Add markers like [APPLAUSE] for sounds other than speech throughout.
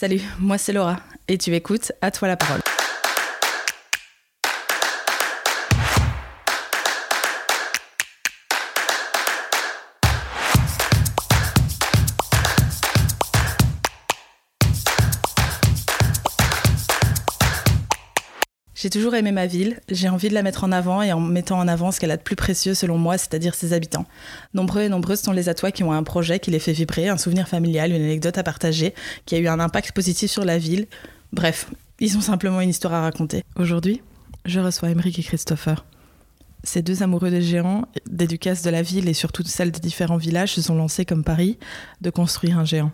Salut, moi c'est Laura et tu écoutes À toi la parole. J'ai toujours aimé ma ville, j'ai envie de la mettre en avant et en mettant en avant ce qu'elle a de plus précieux selon moi, c'est-à-dire ses habitants. Nombreux et nombreuses sont les atois qui ont un projet qui les fait vibrer, un souvenir familial, une anecdote à partager, qui a eu un impact positif sur la ville. Bref, ils ont simplement une histoire à raconter. Aujourd'hui, je reçois Émeric et Christopher. Ces deux amoureux des géants, des ducasses de la ville et surtout celles des différents villages se sont lancés comme Paris de construire un géant.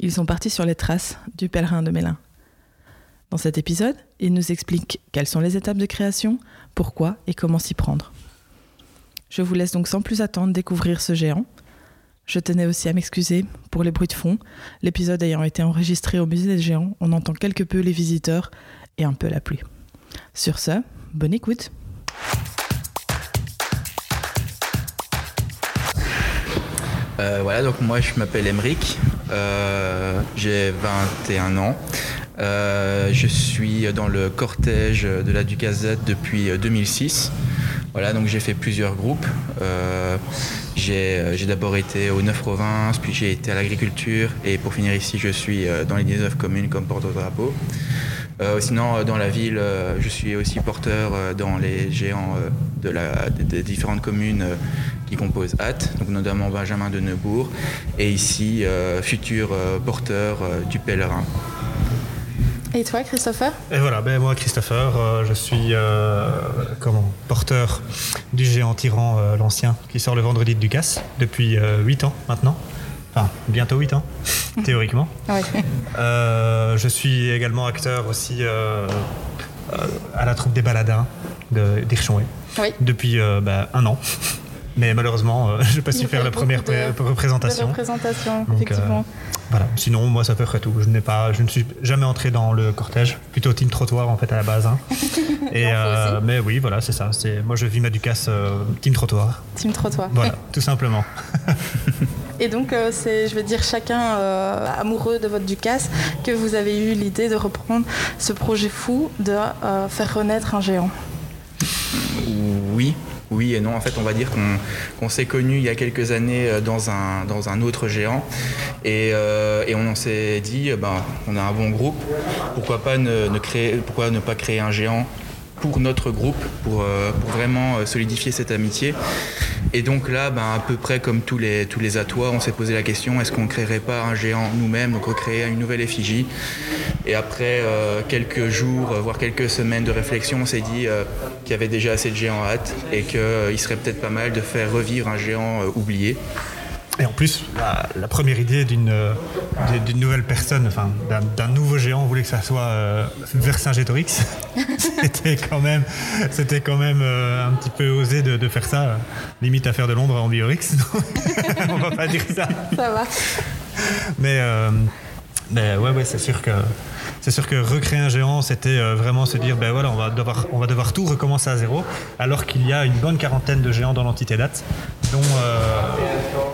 Ils sont partis sur les traces du pèlerin de Mélin. Dans cet épisode, il nous explique quelles sont les étapes de création, pourquoi et comment s'y prendre. Je vous laisse donc sans plus attendre découvrir ce géant. Je tenais aussi à m'excuser pour les bruits de fond. L'épisode ayant été enregistré au musée des géants, on entend quelque peu les visiteurs et un peu la pluie. Sur ce, bonne écoute. Euh, voilà, donc moi je m'appelle Emeric, euh, j'ai 21 ans. Euh, je suis dans le cortège de la Ducazette depuis 2006. Voilà, donc j'ai fait plusieurs groupes. Euh, j'ai d'abord été aux Neuf provinces, puis j'ai été à l'agriculture, et pour finir ici, je suis dans les 19 communes comme porte-drapeau. Euh, sinon, dans la ville, je suis aussi porteur dans les géants de des, différentes communes qui composent HAT, notamment Benjamin de Neubourg, et ici, futur porteur du pèlerin. Et toi, Christopher? Et voilà, ben moi, Christopher, euh, je suis euh, comment, porteur du géant tyran, euh, l'ancien, qui sort le vendredi de Ducasse depuis 8 ans maintenant. Enfin, bientôt 8 ans, [LAUGHS] théoriquement. Ouais. je suis également acteur aussi à la troupe des baladins d'Irchonway oui. depuis ben, un an. [LAUGHS] Mais malheureusement, je n'ai pas su faire la première représentation. représentation, effectivement. Voilà. Sinon, moi, ça fait près tout. Je n'ai pas, je ne suis jamais entré dans le cortège, plutôt team trottoir en fait à la base. Hein. [LAUGHS] Et euh, mais oui, voilà, c'est ça. C'est moi, je vis ma Ducasse euh, team trottoir. Team trottoir. Voilà, tout simplement. [LAUGHS] Et donc, euh, c'est, je veux dire, chacun amoureux de votre Ducasse, que vous avez eu l'idée de reprendre ce projet fou de faire renaître un géant. Oui, oui et non. En fait, on va dire qu'on s'est connus il y a quelques années euh, dans un, autre géant. Et, euh, on s'est dit, ben, on a un bon groupe, pourquoi, pas ne, créer, pourquoi ne pas créer un géant pour notre groupe, pour, euh, vraiment solidifier cette amitié. Et donc là, ben, à peu près comme tous les, tous les atois, on s'est posé la question, est-ce qu'on ne créerait pas un géant nous-mêmes, donc recréer une nouvelle effigie Et après quelques jours, voire quelques semaines de réflexion, on s'est dit qu'il y avait déjà assez de géants hâte et qu'il serait peut-être pas mal de faire revivre un géant oublié. Et en plus, la, première idée d'une nouvelle personne, enfin d'un nouveau géant, on voulait que ça soit euh, Vercingétorix. [LAUGHS] c'était quand même, c'était quand même euh, un petit peu osé de, faire ça, euh, limite à faire de Londres en Biorix. [LAUGHS] on va pas dire ça. Ça va. Mais, euh, mais ouais, ouais, c'est sûr que c'est sûr que recréer un géant, c'était euh, vraiment se dire, ben voilà, on va devoir, on va devoir tout recommencer à zéro, alors qu'il y a une bonne quarantaine de géants dans l'entité date, dont euh,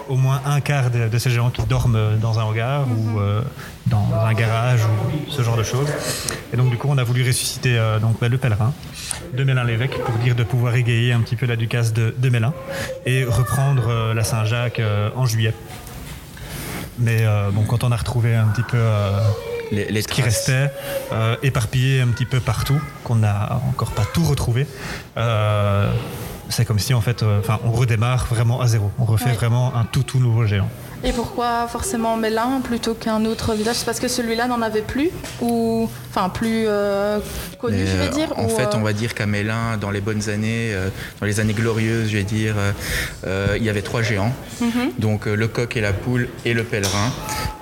au moins un quart de, ces géants qui dorment dans un hangar ou euh, dans un garage ou ce genre de choses. Et donc du coup, on a voulu ressusciter donc ben, le pèlerin de Mélin l'évêque pour dire de pouvoir égayer un petit peu la ducasse de, de Mélin et reprendre la Saint-Jacques en juillet. Mais bon, quand on a retrouvé un petit peu les, ce qui restait euh, éparpillé un petit peu partout, qu'on n'a encore pas tout retrouvé. Euh, c'est comme si en fait, euh, enfin, on redémarre vraiment à zéro. On refait vraiment un tout tout nouveau géant. Et pourquoi forcément Mélin plutôt qu'un autre village? Parce que celui-là n'en avait plus Ou enfin plus euh, connu, je vais dire En fait, euh, on va dire qu'à Mélin, dans les bonnes années, dans les années glorieuses, je vais dire, il y avait trois géants. Mhm. Donc le coq et la poule et le pèlerin.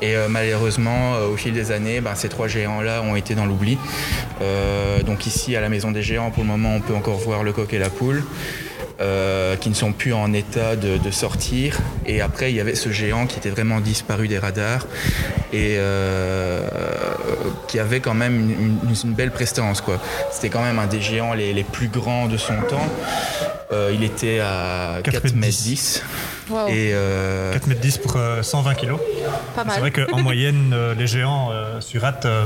Et malheureusement, au fil des années, ben, ces trois géants-là ont été dans l'oubli. donc ici, à la Maison des Géants, pour le moment, on peut encore voir le coq et la poule. Euh, qui ne sont plus en état de, sortir. Et après, il y avait ce géant qui était vraiment disparu des radars et euh, qui avait quand même une, belle prestance. C'était quand même un des géants les, plus grands de son temps. Euh, il était à 4, 4 mètres 10. Wow. Et euh, 4 mètres 10 pour euh, 120 kilos. Pas C'est vrai qu'en moyenne, les géants euh, sur rate euh,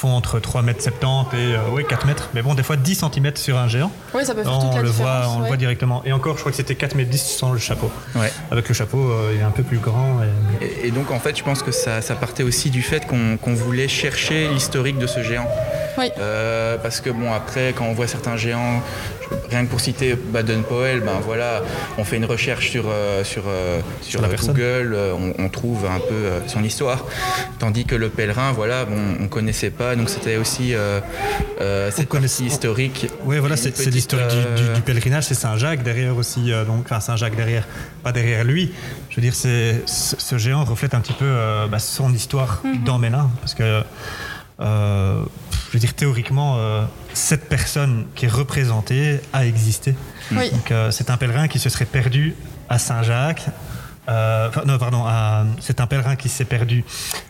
font entre 3 mètres 70 et euh, ouais, 4 mètres. Mais bon, des fois 10 cm sur un géant. Oui, ça peut faire toute On la le voit, différence. on le ouais. voit directement. Et encore, je crois que c'était 4 mètres 10 sans le chapeau. ouais. Avec le chapeau, euh, il est un peu plus grand. et- Et, et donc en fait, je pense que ça, ça partait aussi du fait qu'on qu'on voulait chercher l'historique de ce géant. Oui. Euh, parce que bon, après, quand on voit certains géants, rien que pour citer Baden-Powell, ben voilà, on fait une recherche sur, euh, sur, euh, sur, Sur. Google, on, on trouve un peu euh, son histoire. Tandis que le pèlerin, voilà, bon, on connaissait pas, donc c'était aussi euh, euh, cette connaissait- partie historique. Oui, voilà, c'est l'historique du- du, du pèlerinage, c'est Saint-Jacques derrière aussi, euh, donc, enfin Saint-Jacques derrière, pas derrière lui. Je veux dire, c'est ce, ce géant reflète un petit peu euh, bah, son histoire dans Mélin, parce que, euh, je veux dire, théoriquement, euh, cette personne qui est représentée a existé. Oui. Donc, euh, c'est un pèlerin qui se serait perdu à Saint-Jacques. Euh, non, pardon, c'est un pèlerin qui s'est perdu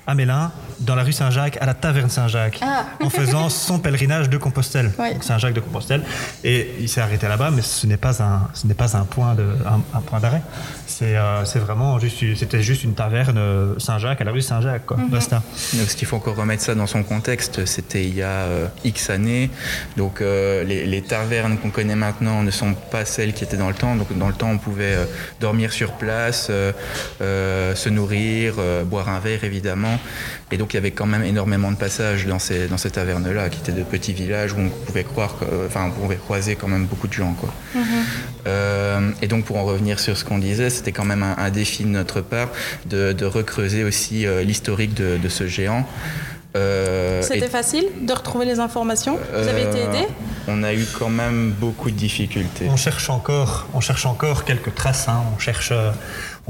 à Mélin, dans la rue Saint-Jacques, à la taverne Saint-Jacques, Ah. en faisant son pèlerinage de Compostelle. Donc, Saint-Jacques de Compostelle. Et il s'est arrêté là-bas, mais ce n'est pas un, ce n'est pas un point de, un, un point d'arrêt. C'est, euh, c'est vraiment juste, c'était juste une taverne euh, Saint-Jacques à la rue Saint-Jacques, quoi. Basta. Donc, ce qu'il faut encore remettre ça dans son contexte, c'était il y a euh, X années. Donc, euh, les, les tavernes qu'on connaît maintenant ne sont pas celles qui étaient dans le temps. Donc, dans le temps, on pouvait euh, dormir sur place, se nourrir, euh, boire un verre, évidemment. Et donc, il y avait quand même énormément de passages dans ces, dans ces tavernes-là, qui étaient de petits villages où on pouvait croire, que- euh, enfin, on pouvait croiser quand même beaucoup de gens, quoi. Euh, et donc pour en revenir sur ce qu'on disait, c'était quand même un, un défi de notre part de, de recreuser aussi euh, l'historique de, de ce géant. Euh, C'était facile de retrouver les informations? Vous avez été euh, aidé On a eu quand même beaucoup de difficultés. On cherche encore, on cherche encore quelques traces. hein. On cherche, euh,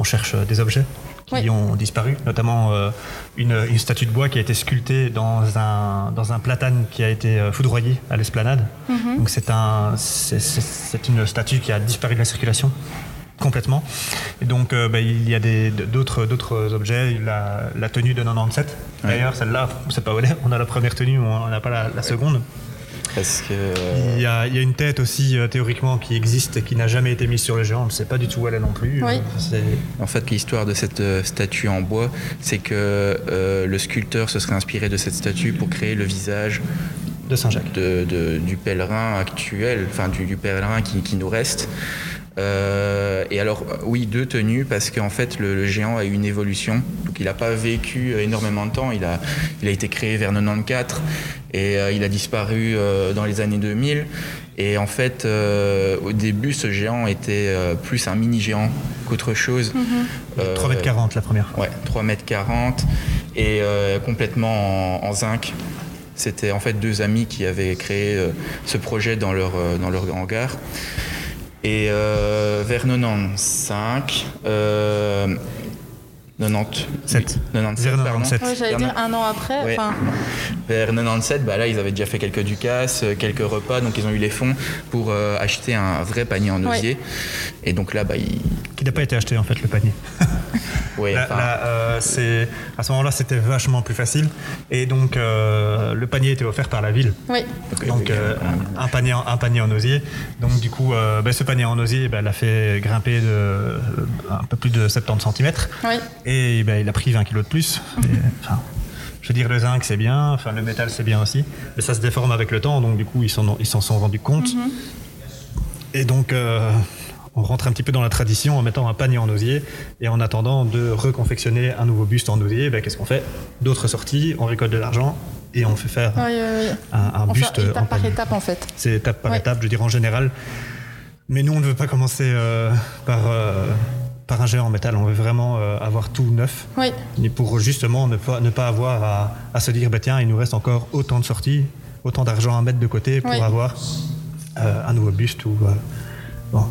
on cherche euh, des objets qui Oui. ont disparu, notamment euh, une, une statue de bois qui a été sculptée dans un dans un platane qui a été euh, foudroyé à l'esplanade. Donc c'est un, c'est- c'est c'est une statue qui a disparu de la circulation complètement. Et donc euh, bah, il y a des- d'autres d'autres objets, la, la tenue de 97. D'ailleurs celle-là, on sait pas où elle est. On a la première tenue, on n'a pas la, la seconde. Parce que Il y, a, il y a une tête aussi euh, théoriquement qui existe et qui n'a jamais été mise sur le géant. On ne sait pas du tout où elle est non plus. Oui. Euh, En fait, l'histoire de cette euh, statue en bois, c'est que euh, le sculpteur se serait inspiré de cette statue pour créer le visage de Saint-Jacques. de- de- du pèlerin actuel, enfin du, du pèlerin qui, qui nous reste. Euh, et alors, oui, deux tenues, parce qu'en fait, le, le géant a eu une évolution. Il n'a pas vécu euh, énormément de temps. Il a, il a été créé vers 94 et euh, il a disparu euh, dans les années 2000. Et en fait, euh, au début, ce géant était euh, plus un mini-géant qu'autre chose. Euh, 3 mètres 40 la première. Ouais, 3 mètres 40 et euh, complètement en, en zinc. C'était en fait deux amis qui avaient créé euh, ce projet dans leur, euh, dans leur hangar. Et euh, vers 95, euh, 90, Sept. 97, Vers pardon. 97. Ouais, J'allais dire un an après. Ouais. Vers 97, bah là, ils avaient déjà fait quelques ducasses, euh, quelques repas, donc ils ont eu les fonds pour euh, acheter un vrai panier en Ouais. osier. Et donc là, bah, ils... Qui n'a pas été acheté en fait le panier. [LAUGHS] Là, enfin, là, euh, c'est- à ce moment-là, c'était vachement plus facile. Et donc, euh, le panier était offert par la ville. oui. Donc, euh, un, panier en, un panier en osier. Donc, du coup, euh, ben, ce panier en osier, ben, l'a fait grimper de un peu plus de 70 cm. Oui. Et ben, il a pris 20 kilos de plus. Et, enfin, je veux dire, le zinc, c'est bien. Enfin, le métal, c'est bien aussi. Mais ça se déforme avec le temps. Donc, du coup, ils s'en ont- ils s'en sont rendus compte. Et donc, euh, on rentre un petit peu dans la tradition en mettant un panier en osier. Et en attendant de reconfectionner un nouveau buste en osier, ben, qu'est-ce qu'on fait? D'autres sorties, on récolte de l'argent et on fait faire Oui, oui, oui. un, un Enfin, buste en étape par panier. étape en fait. C'est étape par étape, je dire en général. Mais nous, on ne veut pas commencer euh, par, euh, par un géant en métal. On veut vraiment euh, avoir tout neuf. Oui. Et pour justement ne pas, ne pas avoir à, à se dire, bah, tiens, il nous reste encore autant de sorties, autant d'argent à mettre de côté pour avoir un nouveau buste. Ou, bon,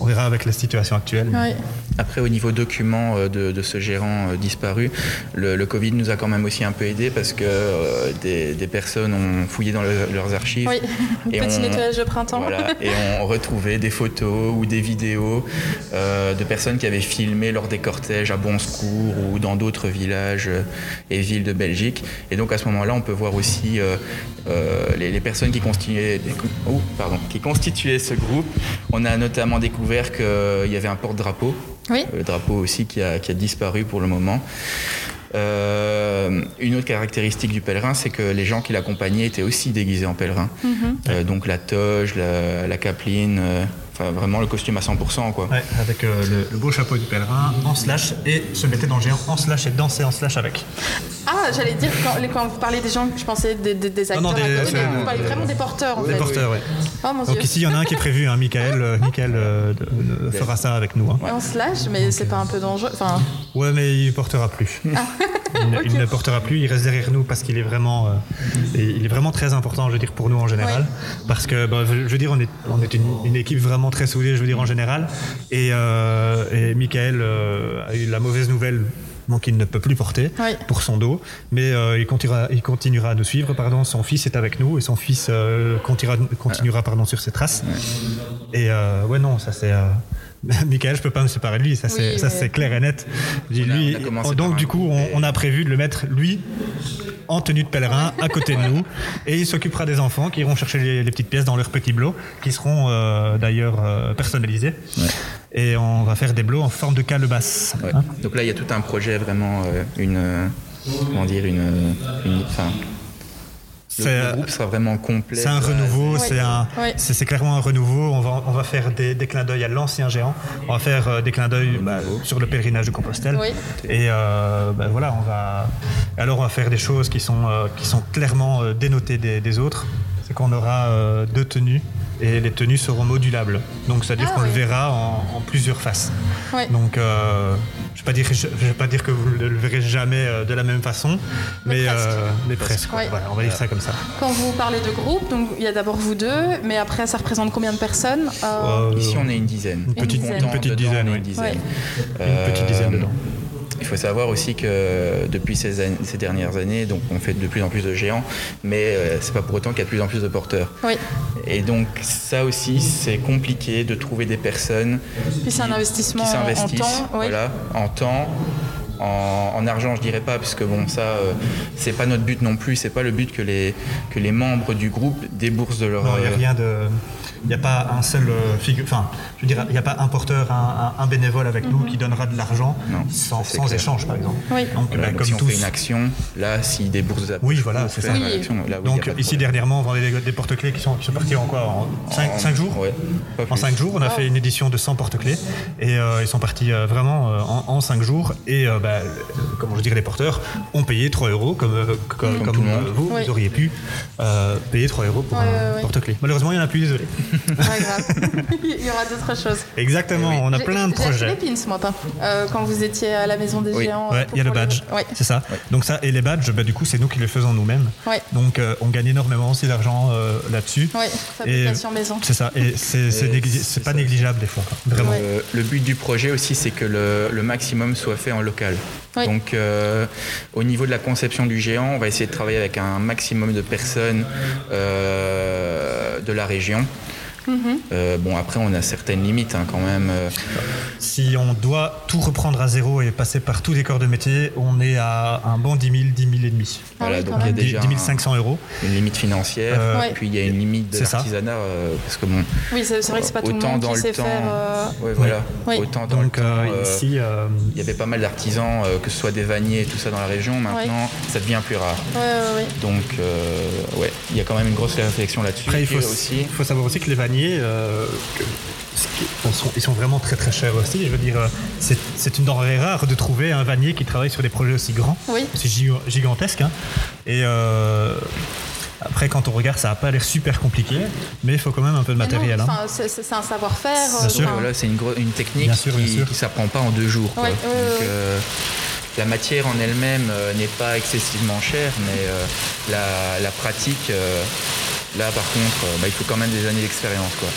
on verra avec la situation actuelle. Oui. Après, au niveau documents euh, de, de ce gérant euh, disparu, le, le Covid nous a quand même aussi un peu aidé parce que euh, des, des personnes ont fouillé dans le- leurs archives. Oui. [LAUGHS] Et Petit on- nettoyage de printemps. Voilà, et on [LAUGHS] retrouvait des photos ou des vidéos euh, de personnes qui avaient filmé lors des cortèges à Bon Secours ou dans d'autres villages et villes de Belgique. Et donc à ce moment-là, on peut voir aussi euh, euh, les, les personnes qui constituaient, oh, pardon, qui constituaient ce groupe. On a notamment découvert qu'il y avait un porte-drapeau Oui. Le drapeau aussi qui a, qui a disparu pour le moment. Euh, une autre caractéristique du pèlerin, c'est que les gens qui l'accompagnaient étaient aussi déguisés en pèlerin. Euh, donc la toge, la, la capeline, euh, enfin vraiment le costume à 100%. Quoi. Ouais, avec euh, le, le beau chapeau du pèlerin en slash et se mettait dans le géant en slash et dansait en slash avec. Ah, j'allais dire, quand, quand vous parlez des gens, je pensais des, des, des acteurs non, des- à côté, mais vous parlez vraiment des porteurs en Les fait. porteurs, ouais. Oh mon dieu. Donc ici, il y en a un qui est prévu, hein, Michael, euh, Michael euh, de- de- fera ça avec nous. hein. On se lâche, mais c'est pas un peu dangereux. Enfin, Ouais, mais il portera plus. il, ne- il [LAUGHS] ne portera plus. Il reste derrière nous parce qu'il est vraiment, euh, il est vraiment très important, je veux dire, pour nous en général. Parce que, bah, je veux dire, on est, on est une, une équipe vraiment très soudée, je veux dire, en général. Et, euh, et Michael euh, a eu la mauvaise nouvelle. Donc il ne peut plus porter Oui. pour son dos, mais euh, il, continuera, il continuera à nous suivre. Pardon, son fils est avec nous et son fils euh, continuera, continuera pardon, sur ses traces. Et euh, ouais, non, ça c'est. [LAUGHS] Michael, je peux pas me séparer de lui, ça c'est Oui, mais- clair et net. Je dis, On a- lui, on a commencé donc du coup, on, a prévu de le mettre lui en tenue de pèlerin à côté de nous, et il s'occupera des enfants qui iront chercher les, les petites pièces dans leurs petits blots, qui seront euh, d'ailleurs euh, personnalisés. Et on va faire des blots en forme de calebasse. Ouais. hein. Donc là, il y a tout un projet, vraiment euh, une. euh, comment dire, une. une- enfin, le- C'est, le, euh, groupe sera vraiment complet. C'est un renouveau, c'est un, clairement un renouveau. On va, on va faire des, des clins d'œil à l'ancien géant. On va faire euh, des clins d'œil bah, sur le pèlerinage de Compostelle. Oui. Et euh, bah, voilà, on va. Alors on va faire des choses qui sont euh, qui sont clairement dénotées des, des autres. C'est qu'on aura deux tenues et les tenues seront modulables. Donc c'est-à-dire Ah, qu'on le verra en, en plusieurs faces. Oui. Donc euh, je ne vais pas dire, je, je vais pas dire que vous ne le verrez jamais euh, de la même façon, mais, presque. euh, mais presque. Oui. Voilà, on va dire ça comme ça. quand vous parlez de groupe, donc il y a d'abord vous deux, mais après ça représente combien de personnes Euh, Ici, on est une dizaine. Une petite- dizaine. Une petite dizaine, oui. Une petite dizaine dedans. Il faut savoir aussi que depuis ces, dernières années, donc on fait de plus en plus de géants, mais euh, c'est pas pour autant qu'il y a de plus en plus de porteurs. Oui. Et donc ça aussi, c'est compliqué de trouver des personnes Puis c'est un investissement qui en s'investissent, temps. oui. voilà, en temps. En, en argent, je dirais pas, puisque bon, ça, euh, c'est pas notre but non plus. C'est pas le but que les que les membres du groupe déboursent de leur. Non, il n'y a euh, rien de. Il n'y a pas un seul euh, figure. Enfin, je veux dire, il n'y a pas un porteur, un, un- un bénévole avec nous qui donnera de l'argent sans, sans échange, par exemple. Oui. Donc, voilà, bah, donc comme si on tous. fait une action, là, s'ils déboursent de la Oui, voilà, c'est ça. une Oui. action, là, oui, Donc, ici, problème. dernièrement, on vendait des, des porte-clés qui sont, qui sont partis en quoi En 5, En- jours ouais, En plus. 5 jours, on a fait une édition de 100 porte-clés et euh, ils sont partis euh, vraiment euh, en, 5 jours. Et euh, bah, comment je dirais, les porteurs ont payé 3 euros comme, euh, comme, euh, vous, Oui. vous auriez pu euh, payer 3 euros pour Ouais, un ouais, ouais. porte-clés. Malheureusement, il n'y en a plus, désolé. Pas grave. il y aura d'autres choses. Exactement, on a J'ai- plein de J'ai projets. les pins, pas. Euh, quand vous étiez à la maison des Oui. géants. Ouais, il y a le les- badge, Ouais. c'est ça. Donc ça, et les badges, bah, du coup, c'est nous qui les faisons nous-mêmes. Ouais. Donc euh, on gagne énormément aussi d'argent euh, là-dessus. Ouais, fabrication maison. C'est ça, et c'est Et pas ça. négligeable des fois, vraiment. Ouais. Euh, le but du projet aussi, c'est que le, le maximum soit fait en local. Donc, euh, au niveau de la conception du géant, on va essayer de travailler avec un maximum de personnes euh, de la région. Mhm. Euh, bon, après, on a certaines limites hein, quand même. euh, Si on doit tout reprendre à zéro et passer par tous les corps de métier, on est à un bon 10 000, 10 000 et demi. Ah voilà, oui, donc il y a même. 10 déjà 10 500 euros. un- une limite financière, Euh, Ouais. puis il y a une limite de l'artisanat, euh, parce que bon, Oui, c'est vrai que c'est pas tout le autant monde dans qui sait temps, faire. euh, ouais, voilà, Oui. autant dans Donc le temps, ici, euh, il y avait pas mal d'artisans, euh, que ce soit des vanniers et tout ça dans la région. Maintenant, ça devient plus rare. Ouais, ouais, ouais. Donc, euh, ouais, il y a quand même une grosse réflexion là-dessus. après il Puis faut, aussi. il faut savoir aussi que les vanniers, euh, que- ils, sont, ils sont vraiment très très chers aussi. Je veux dire, euh, c'est c'est une denrée rare de trouver un vannier qui travaille sur des projets aussi grands. Oui. C'est giga- gigantesque. hein. Et euh, après, quand on regarde, ça n'a pas l'air super compliqué, mais il faut quand même un peu de matériel. hein. c'est- un savoir-faire. Bien sûr. enfin, Voilà, c'est une, gro- une technique Bien sûr, bien qui ne s'apprend pas en deux jours. quoi. Ouais, Donc, ouais, ouais. euh, la matière en elle-même euh, n'est pas excessivement chère, mais euh, la, la pratique, euh, là par contre, euh, bah, il faut quand même des années d'expérience. quoi.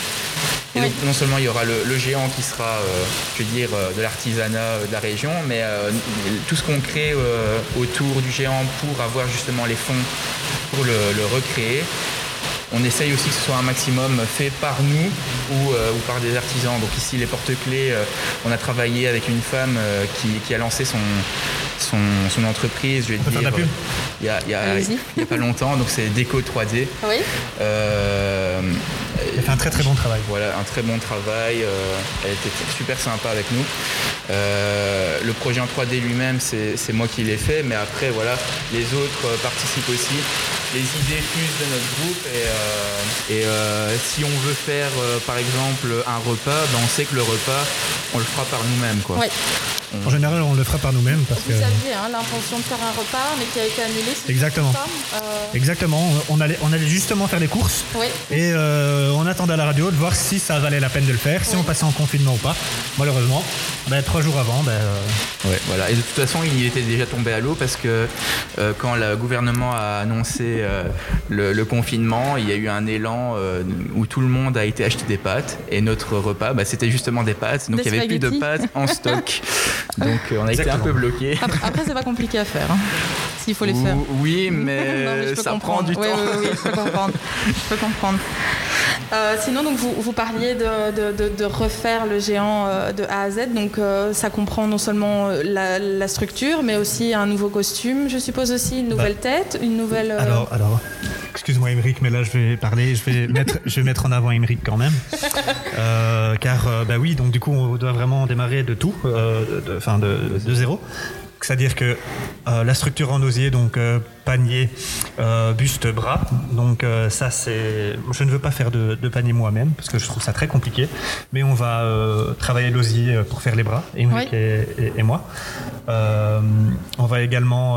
Et Oui. donc non seulement il y aura le, le géant qui sera, euh, je veux dire, euh, de l'artisanat de la région, mais euh, tout ce qu'on crée euh, autour du géant pour avoir justement les fonds pour le, le recréer, on essaye aussi que ce soit un maximum fait par nous ou, ou par des artisans. Donc ici, les porte-clés, on a travaillé avec une femme qui, qui a lancé son, son, son entreprise, je vais faire dire, il y a, il y a- Allez-y. il y a pas longtemps, donc c'est Déco 3D. Oui. Euh, Il a fait un très très bon travail. Voilà, un très bon travail. euh, elle était super sympa avec nous. Euh, le projet en 3D lui-même, c'est c'est moi qui l'ai fait, mais après, voilà, les autres participent aussi. Les idées fusent de notre groupe et, euh, et, euh, si on veut faire, euh, par exemple, un repas, ben, on sait que le repas, on le fera par nous-mêmes. quoi. Ouais. En général, on le fera par nous-mêmes parce que. Vous aviez hein, l'intention de faire un repas, mais qui a été annulé. Exactement. Euh, Exactement. On allait, on allait justement faire les courses oui. et euh, on attendait à la radio de voir si ça valait la peine de le faire, si Oui. on passait en confinement ou pas. Malheureusement, ben, trois jours avant, ben, euh, Ouais, voilà. Et de toute façon, il était déjà tombé à l'eau parce que euh, quand le gouvernement a annoncé euh, le, le confinement, il y a eu un élan euh, où tout le monde a été acheter des pâtes et notre repas, bah, c'était justement des pâtes. Donc Des il n'y avait plus de pâtes en stock. [LAUGHS] Donc euh, on a été un peu bloqué. Après, après, c'est pas compliqué à faire, hein, s'il faut les faire. Oui, [LAUGHS] Non, mais, mais je peux ça comprendre. prend du Oui, temps. Oui, oui, je peux comprendre. je peux comprendre. Euh, sinon, donc, vous, vous parliez de, de- de- de refaire le géant euh, de A à Z. Donc, euh, ça comprend non seulement la, la structure, mais aussi un nouveau costume, je suppose aussi une nouvelle tête, une nouvelle. euh, Bah. Alors, alors, excuse-moi Émeric, mais là je vais parler, [LAUGHS] je vais mettre, en avant Émeric quand même, Euh, car euh, bah oui, donc du coup on doit vraiment démarrer de tout, euh, enfin de zéro. C'est-à-dire que euh, la structure en osier, donc euh, panier, euh, buste, bras, donc ça c'est, je ne veux pas faire de, de panier moi-même parce que je trouve ça très compliqué, mais on va travailler l'osier pour faire les bras, Émeric Oui. et, et- et moi. On va également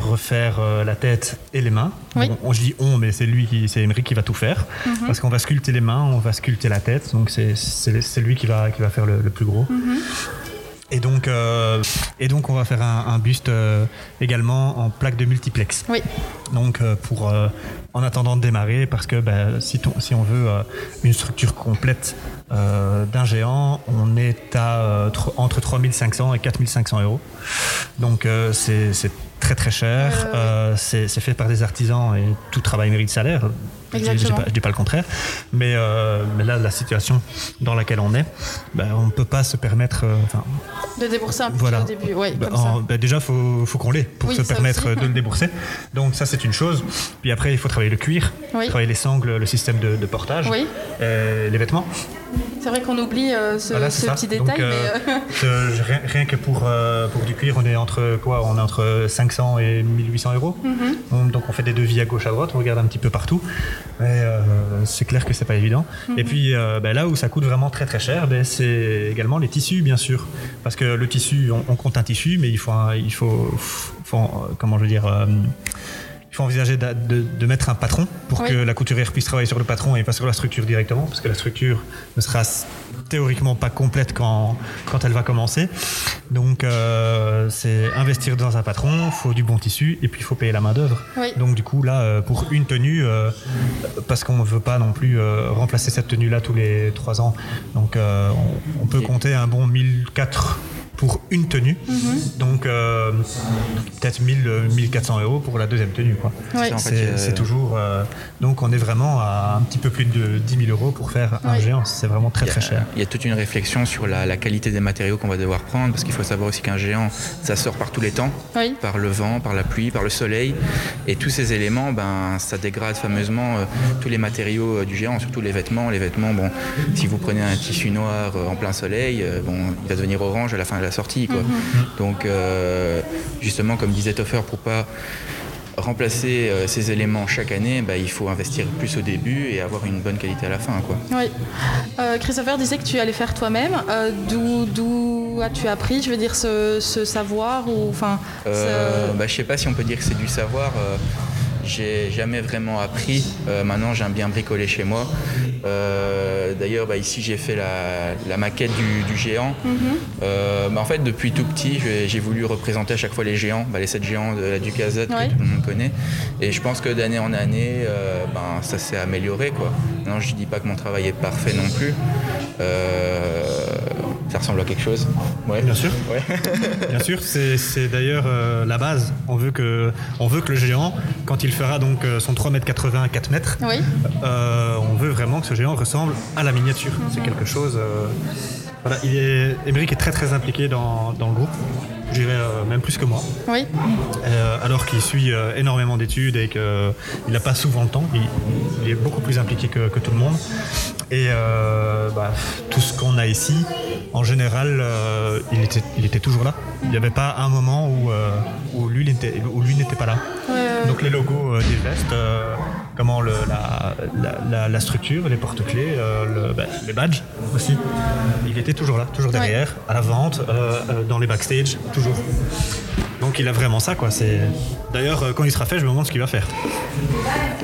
refaire la tête et les mains. Oui. Bon, on, je dis on, mais c'est lui qui, c'est Émeric qui va tout faire. Parce qu'on va sculpter les mains, on va sculpter la tête. Donc c'est, c'est, c'est lui qui va, qui va faire le, le plus gros. Et donc, euh, et donc, on va faire un, un buste euh, également en plaque de multiplex. Oui, Donc, euh, pour, euh, en attendant de démarrer, parce que ben, si, ton- si on veut euh, une structure complète euh, d'un géant, on est à euh, tr- entre 3500 et 4500 euros. Donc, euh, c'est très très cher. Ouais. Euh, c'est fait par des artisans et tout travail mérite salaire. Je Je dis, pas, je dis pas le contraire. Mais, euh, mais là, la situation dans laquelle on est, ben, on ne peut pas se permettre. euh, de débourser un petit Voilà. au début. Oui, bah, comme ça. en- bah, déjà, il faut, faut qu'on l'ait pour Oui, se permettre aussi. de le débourser. Donc ça, c'est une chose. Puis après, il faut travailler le cuir, Oui. travailler les sangles, le système de, de portage, Oui. les vêtements. C'est vrai qu'on oublie euh, ce, Voilà, petit détail, mais. [LAUGHS] rien, rien que pour, pour du cuir, on est entre quoi? On est entre 500 et 1800 euros. Mhm. Donc, donc on fait des devis à gauche à droite, on regarde un petit peu partout. Mais euh, c'est clair que c'est pas évident. Mhm. Et puis euh, ben, là où ça coûte vraiment très très cher, ben, c'est également les tissus bien sûr. Parce que le tissu, on, on compte un tissu, mais il faut, un- il faut, faut, euh, comment je veux dire. Il faut envisager de, de mettre un patron pour Oui. que la couturière puisse travailler sur le patron et pas sur la structure directement, parce que la structure ne sera théoriquement pas complète quand, quand elle va commencer. Donc euh, c'est investir dans un patron, il faut du bon tissu et puis il faut payer la main d'œuvre. Oui. Donc du coup là, euh, pour une tenue, euh, parce qu'on ne veut pas non plus euh, remplacer cette tenue-là tous les trois ans, donc on, on peut compter un bon 1004 pour une tenue, donc euh, peut-être 1000, euh, 1400 euros pour la deuxième tenue. Quoi. Oui. C'est euh, c'est toujours. euh, donc on est vraiment à un petit peu plus de 10 000 euros pour faire un géant. C'est vraiment très a- très cher. Il y a toute une réflexion sur la, la qualité des matériaux qu'on va devoir prendre, parce qu'il faut savoir aussi qu'un géant, ça sort par tous les temps, Oui. par le vent, par la pluie, par le soleil, et tous ces éléments, ben, ça dégrade fameusement euh, tous les matériaux euh, du géant, surtout les vêtements. Les vêtements, bon, si vous prenez un tissu noir euh, en plein soleil, euh, bon, il va devenir orange à la fin de la sortie, quoi. Donc, euh, justement, comme disait Toffer, pour pas remplacer euh, ces éléments chaque année, ben, il faut investir plus au début et avoir une bonne qualité à la fin, quoi. Oui. Euh, Christopher disait que tu allais faire toi-même. Euh, D'où d'où as-tu appris, je veux dire, ce, ce savoir ou enfin. Ce- bah, je sais pas si on peut dire que c'est du savoir. J'ai jamais vraiment appris. Euh, maintenant, j'aime bien bricoler chez moi. Euh, D'ailleurs, bah, ici, j'ai fait la, la maquette du, du géant. Mhm. Euh, bah, en fait, depuis tout petit, j'ai voulu représenter à chaque fois les géants, bah, les sept géants de la Ducazette Ouais. que tout le monde connaît. Et je pense que d'année en année, ben, ça s'est amélioré. Quoi. Non, je dis pas que mon travail est parfait non plus. Ça ressemble à quelque chose. Ouais. Bien sûr. Ouais. [LAUGHS] Bien sûr, c'est d'ailleurs euh, la base. On veut, que, on veut que le géant, quand il fera donc euh, son 3m80 à 4 mètres, Oui. euh, on veut vraiment que ce géant ressemble à la miniature. C'est quelque chose. euh, voilà, il est, Émeric est très très impliqué dans, dans le groupe. je dirais euh, même plus que moi. Oui. Euh, alors qu'il suit euh, énormément d'études et qu'il n'a pas souvent le temps. Il, il est beaucoup plus impliqué que, que tout le monde. Et euh, bah, tout ce qu'on a ici, en général, euh, il, était, il était toujours là. Il n'y avait pas un moment où, euh, où lui n'était pas là. Donc les logos des vestes, comment le, la, la, la- la structure, les porte-clés, le- bah, les badges aussi. Il était toujours là, toujours derrière, à la vente, dans les backstage, toujours. Donc il a vraiment ça quoi. C'est d'ailleurs euh, quand il sera fait, je me demande ce qu'il va faire.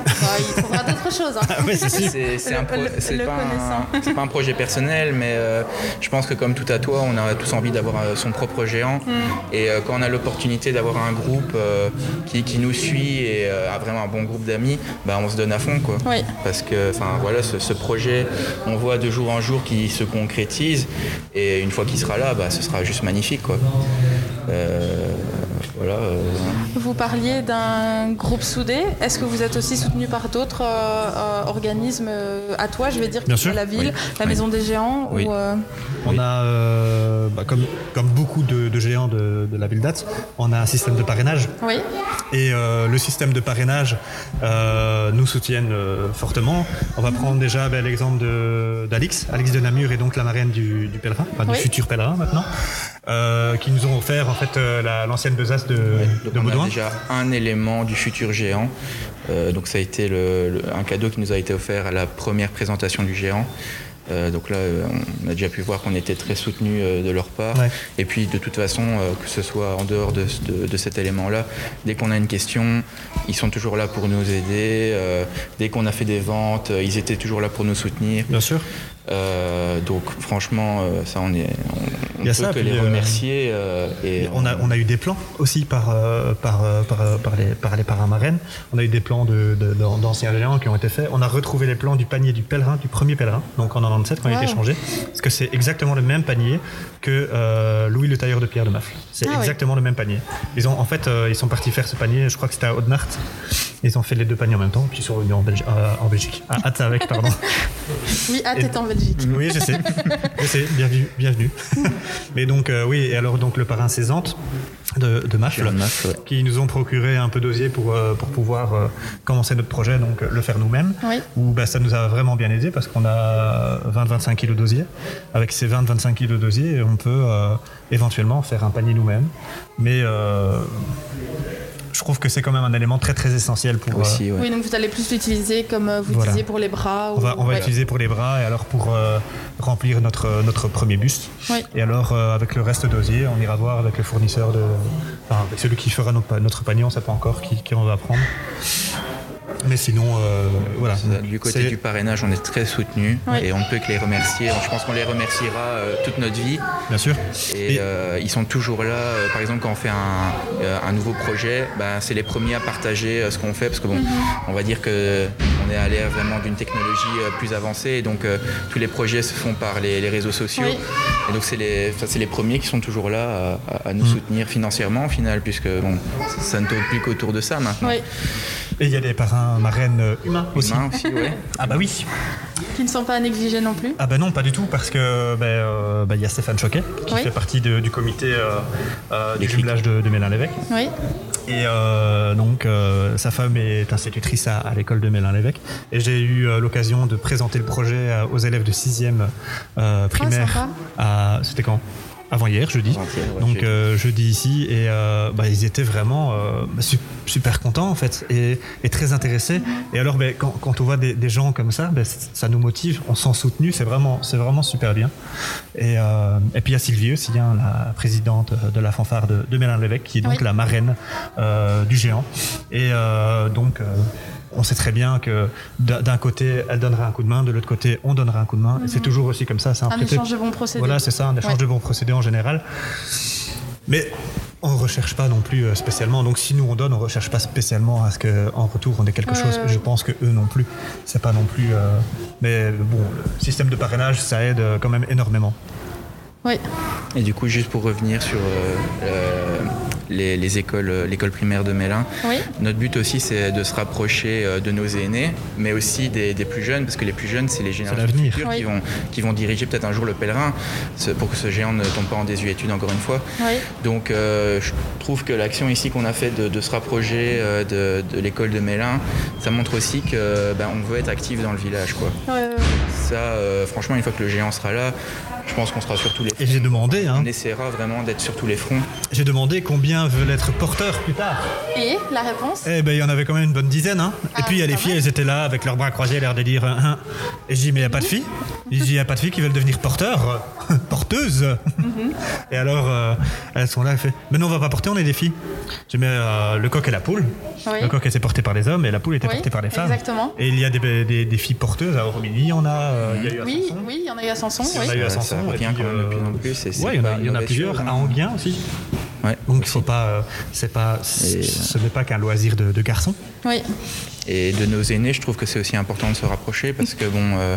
Bah, il faudra d'autres choses. hein. [LAUGHS] Ah ouais, c'est sûr. C'est c'est Le- un pro- le- c'est le pas, un- [LAUGHS] c'est pas un projet personnel, mais euh, je pense que comme tout à toi, on a tous envie d'avoir euh, son propre géant. Mm. Et euh, quand on a l'opportunité d'avoir un groupe euh, qui, qui nous suit et euh, a vraiment un bon groupe d'amis, bah, on se donne à fond. Quoi. Oui. Parce que enfin, voilà, ce, ce projet, on voit de jour en jour qu'il se concrétise. Et une fois qu'il sera là, bah, ce sera juste magnifique. Quoi. Euh, voilà. euh, Vous parliez d'un groupe soudé. Est-ce que vous êtes aussi soutenu par d'autres euh, euh, organismes à toi, je vais dire, Bien sûr. la ville, Oui. la Oui. Maison des Géants Oui. ou, euh, On a, euh, bah, comme, comme beaucoup de, de géants de, de la ville date, on a un système de parrainage. Oui. Et euh, le système de parrainage euh, nous soutiennent euh, fortement. On va prendre déjà ben, l'exemple d'Alix, Alix de Namur est donc la marraine du, du pèlerin, enfin Oui. du futur pèlerin maintenant, euh, qui nous ont offert en fait euh, la- l'ancienne besace de, Donc de on Baudouin. a déjà un élément du futur géant. Euh, donc ça a été le- le- un cadeau qui nous a été offert à la première présentation du géant. Euh, donc là, euh, on a déjà pu voir qu'on était très soutenu de leur part. Ouais. Et puis de toute façon, que ce soit en dehors de, de- de cet élément-là, dès qu'on a une question, ils sont toujours là pour nous aider. Euh, dès qu'on a fait des ventes, ils étaient toujours là pour nous soutenir. Bien sûr. Euh, donc franchement, ça on est, on, on Il y a peut ça, que puis, les euh, remercier. euh, et On a, on a eu des plans aussi par, euh, par, par, par les, par les parrains marraines. On a eu des plans de- de- d'anciens géants qui ont été faits. On a retrouvé les plans du panier du pèlerin, du premier pèlerin, donc en 97 quand il a été Wow. changé. Parce que c'est exactement le même panier que euh, Louis le tailleur de pierre de Mafle. C'est Ah oui. exactement le même panier. Ils ont, en fait, euh, ils sont partis faire ce panier, je crois que c'était à Audenart. Ils ont fait les deux paniers en même temps, puis ils sont revenus en, Belgi- euh, en Belgique. À Hattavec, pardon. [LAUGHS] Oui, ah, t'es en Belgique. Oui, je sais. Je sais, bienvenue. bienvenue. [LAUGHS] Mais donc, euh, oui, et alors donc le parrain Cézanne de, de Mafle, ouais. qui nous ont procuré un peu d'osier pour, euh, pour pouvoir euh, commencer notre projet, donc le faire nous-mêmes. Oui. Où bah, ça nous a vraiment bien aidé parce qu'on a 20-25 kilos d'osier. Avec ces 20-25 kilos d'osier, on peut euh, éventuellement faire un panier nous-mêmes. Mais euh, je trouve que c'est quand même un élément très très essentiel pour, euh, aussi. ouais. Oui, donc vous allez plus l'utiliser comme euh, vous Voilà. disiez pour les bras. On va, on va Ouais. l'utiliser pour les bras et alors pour euh, remplir notre, notre premier buste. Oui. Et alors euh, avec le reste d'osier, on ira voir avec le fournisseur de. Enfin, avec celui qui fera notre, pa- notre panier, on ne sait pas encore qui, qui on va prendre. Mais sinon, euh, voilà. Du côté du parrainage, on est très soutenu Oui. et on ne peut que les remercier. Je pense qu'on les remerciera euh, toute notre vie. Bien sûr. Et, Et- euh, ils sont toujours là. Par exemple, quand on fait un, euh, un nouveau projet, ben, c'est les premiers à partager euh, ce qu'on fait parce que bon, on va dire que on est à l'ère vraiment d'une technologie euh, plus avancée et donc euh, tous les projets se font par les, les réseaux sociaux. Oui. Et donc c'est les, les premiers qui sont toujours là à, nous soutenir financièrement au final puisque bon, ça, ça ne tourne plus qu'autour de ça maintenant. Oui, Et il y a des parrains marraines euh, humains aussi. Humain aussi, ouais. Ah bah oui. qui ne sont pas à négliger non plus. Ah bah non, pas du tout, parce que ben, euh, il y a Stéphane Choquet qui Oui. fait partie de- du comité euh, euh, du jumelage de, de Mélin-l'Évêque. Oui, Et euh, donc, euh, sa femme est institutrice à, à l'école de Mélin-l'Évêque. Et j'ai eu euh, l'occasion de présenter le projet aux élèves de 6e euh, primaire. C'était quand? Avant hier, jeudi. Avant-hier, ouais, Donc jeudi. euh, jeudi ici et euh, bah, ils étaient vraiment euh, bah, su- super contents en fait et, et très intéressés. Et alors ben, quand, quand on voit des, des gens comme ça, ben, c- ça nous motive, on se sent soutenu, c'est vraiment c'est vraiment super bien. Et, euh, et puis il y a Sylvie aussi, hein, la présidente de la fanfare de, de Mélin-l'Évêque, qui est donc Oui. la marraine euh, du géant. Et euh, donc euh, on sait très bien que d'un côté, elle donnera un coup de main, de l'autre côté, on donnera un coup de main. Et c'est toujours aussi comme ça. c'est un prêté- échange de bons procédés. voilà, c'est ça, un échange Ouais. de bons procédés en général. Mais on ne recherche pas non plus euh, spécialement. Donc si nous on donne, on ne recherche pas spécialement à ce qu'en retour on ait quelque Ouais, chose. ouais, Je pense que eux non plus. C'est pas non plus. euh, Mais bon, le système de parrainage, ça aide euh, quand même énormément. Oui. Et du coup, juste pour revenir sur euh, euh, les, les écoles, euh, l'école primaire de Mélin, Oui. notre but aussi c'est de se rapprocher euh, de nos aînés, mais aussi des, des plus jeunes, parce que les plus jeunes c'est les générations futures Oui. qui, vont, qui vont diriger peut-être un jour le pèlerin, pour que ce géant ne tombe pas en désuétude encore une fois. Oui. Donc euh, je trouve que l'action ici qu'on a fait de, de se rapprocher de, de l'école de Mélin, ça montre aussi que ben, on veut être actif dans le village. Quoi. Ça, euh, franchement, une fois que le géant sera là, je pense qu'on sera sur tous les Et j'ai demandé, hein, On essaiera vraiment d'être sur tous les fronts. j'ai demandé combien veulent être porteurs plus tard. Et la réponse? Eh ben, il y en avait quand même une bonne dizaine. Hein. Et Ah, puis, il y a les filles, elles étaient là avec leurs bras croisés, l'air de dire. hein, hein. Et je dis, mais il n'y a pas de filles? Je dis, il n'y a pas de filles qui veulent devenir porteurs [LAUGHS] Porteuses Mhm. Et alors, euh, elles sont là, elles font, mais non, on va pas porter, on est des filles. Je dis, mais euh, le coq et la poule. Oui. Le coq était porté par les hommes et la poule était Oui, portée par les femmes. exactement. Et il y a des, des- des filles porteuses. À Auromilly, il y en a. euh, il y a eu à Oui, Sanson. oui, il y en a eu à Sanson. Il y en Oui. a eu à Sanson. Ça et revient puis, quand même de euh, plus en plus, et c'est Ouais, il y en a, y en plusieurs. chose, À hein. Anguien aussi. Ouais, Donc il aussi. faut pas, euh, c'est pas, Et, ce n'est pas qu'un loisir de, de garçon. Oui. Et de nos aînés, je trouve que c'est aussi important de se rapprocher parce que bon, euh,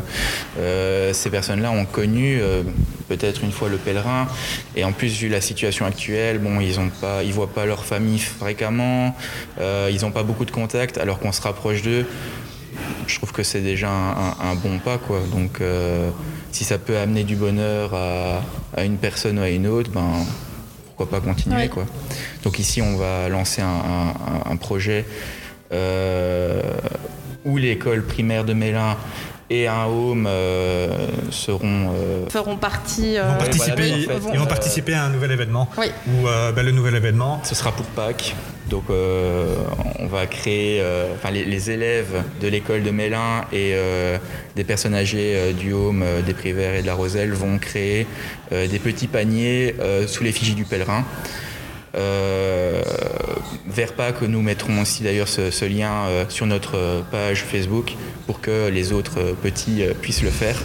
euh, ces personnes-là ont connu euh, peut-être une fois le pèlerin et en plus vu la situation actuelle, bon, ils ont pas, ils voient pas leur famille fréquemment, euh, ils n'ont pas beaucoup de contacts alors qu'on se rapproche d'eux. Je trouve que c'est déjà un, un- un bon pas quoi. Donc euh, si ça peut amener du bonheur à, à une personne ou à une autre, ben pourquoi pas continuer Ouais. quoi. Donc ici on va lancer un, un- un projet euh, où l'école primaire de Mélin et un home euh, seront euh, Feront partie. Ils euh, vont participer, voilà, ils, en fait, ils vont euh, participer à un nouvel événement. Oui. Euh, ben, le nouvel événement, ce sera pour Pâques. Donc euh, on va créer, euh, enfin les, les élèves de l'école de Mélin et euh, des personnes âgées euh, du Home, euh, des Préverts et de la Roselle vont créer euh, des petits paniers euh, sous l'effigie du pèlerin. Euh, vers Pâques, nous mettrons aussi d'ailleurs ce, ce lien euh, sur notre euh, page Facebook pour que les autres euh, petits puissent le faire.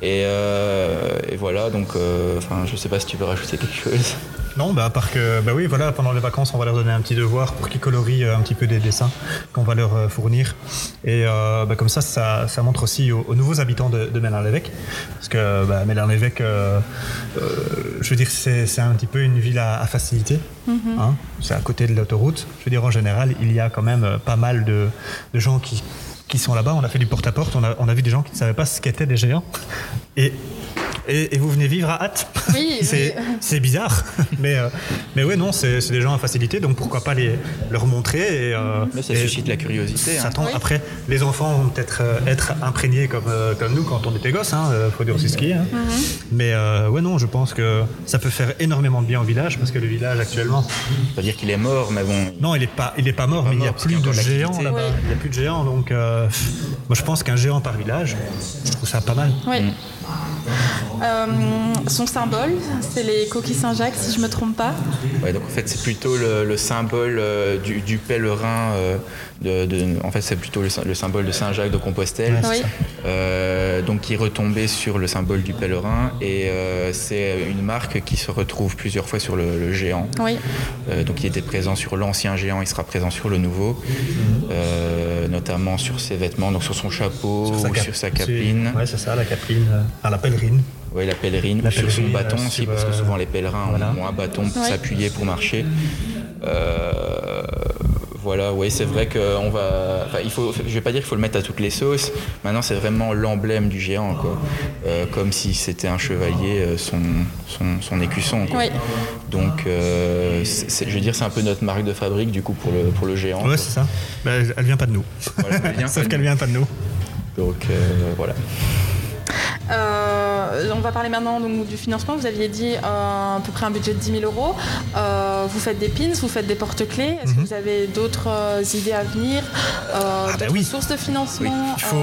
Et, euh, et voilà, donc je sais pas si tu veux rajouter quelque chose. Non, bah, à part que, bah oui, voilà, pendant les vacances, on va leur donner un petit devoir pour qu'ils colorient euh, un petit peu des dessins qu'on va leur euh, fournir. Et euh, bah, comme ça, ça, ça montre aussi aux, aux nouveaux habitants de, de Mélin-l'Évêque. Parce que bah, Mélin-l'Évêque, euh, euh, je veux dire, c'est c'est un petit peu une ville à, à facilité. hein. c'est à côté de l'autoroute. Je veux dire, en général, il y a quand même pas mal de, de gens qui, qui sont là-bas. On a fait du porte-à-porte, on a, on a vu des gens qui ne savaient pas ce qu'étaient des géants. Et, et, et vous venez vivre à Hâte Oui, [LAUGHS] c'est oui. c'est bizarre, [LAUGHS] mais, euh, mais ouais, non, c'est c'est des gens à facilité, donc pourquoi pas les, leur montrer et, euh, Mais ça et suscite la curiosité. hein. Oui. Après, les enfants vont peut-être euh, être imprégnés comme, euh, comme nous quand on était gosses, hein, faut dire aussi ce qui est. hein. Mais euh, ouais, non, je pense que ça peut faire énormément de bien au village parce que le village actuellement, Pas dire qu'il est mort, mais bon. non, il est pas, il est pas mort, pas mais il y a plus de géants là-bas. Oui. Il y a plus de géants, donc euh, moi je pense qu'un géant par village, je trouve ça pas mal. Oui. Euh, son symbole, c'est les coquilles Saint-Jacques, si je me trompe pas. Ouais, donc en fait, c'est plutôt le, le symbole euh, du, du pèlerin. euh, de, de- en fait, c'est plutôt le, sy- le symbole de Saint-Jacques de Compostelle, Oui. euh, donc qui est retombé sur le symbole du pèlerin. Et euh, c'est une marque qui se retrouve plusieurs fois sur le, le géant. Oui. Euh, donc il était présent sur l'ancien géant, il sera présent sur le nouveau, euh, notamment sur ses vêtements, donc sur son chapeau ou cap- sur sa capeline. Ouais, c'est ça, la capeline, euh, enfin, la pèlerine. Oui, la pèlerine, La sur son bâton euh, aussi, sur, parce que euh, souvent les pèlerins ont- voilà. ont, un bâton pour Ouais. s'appuyer, pour marcher. Euh, voilà, oui, c'est vrai qu'on va. Enfin, il faut, je vais pas dire qu'il faut le mettre à toutes les sauces. Maintenant, c'est vraiment l'emblème du géant, quoi. Euh, comme si c'était un chevalier, euh, son, son, son écusson, quoi. Oui. Donc, euh, je veux dire, c'est un peu notre marque de fabrique, du coup, pour le, pour le géant. Ouais, quoi. c'est ça. Bah, elle vient pas de nous. Voilà, elle vient [LAUGHS] pas Sauf de qu'elle nous. vient pas de nous. Donc, euh, voilà. Euh, on va parler maintenant donc, du financement. Vous aviez dit euh, à peu près un budget de 10 000 euros. Euh, vous faites des pins, vous faites des porte-clés. Est-ce que vous avez d'autres idées à venir bah D'autres oui. sources de financement Il faut,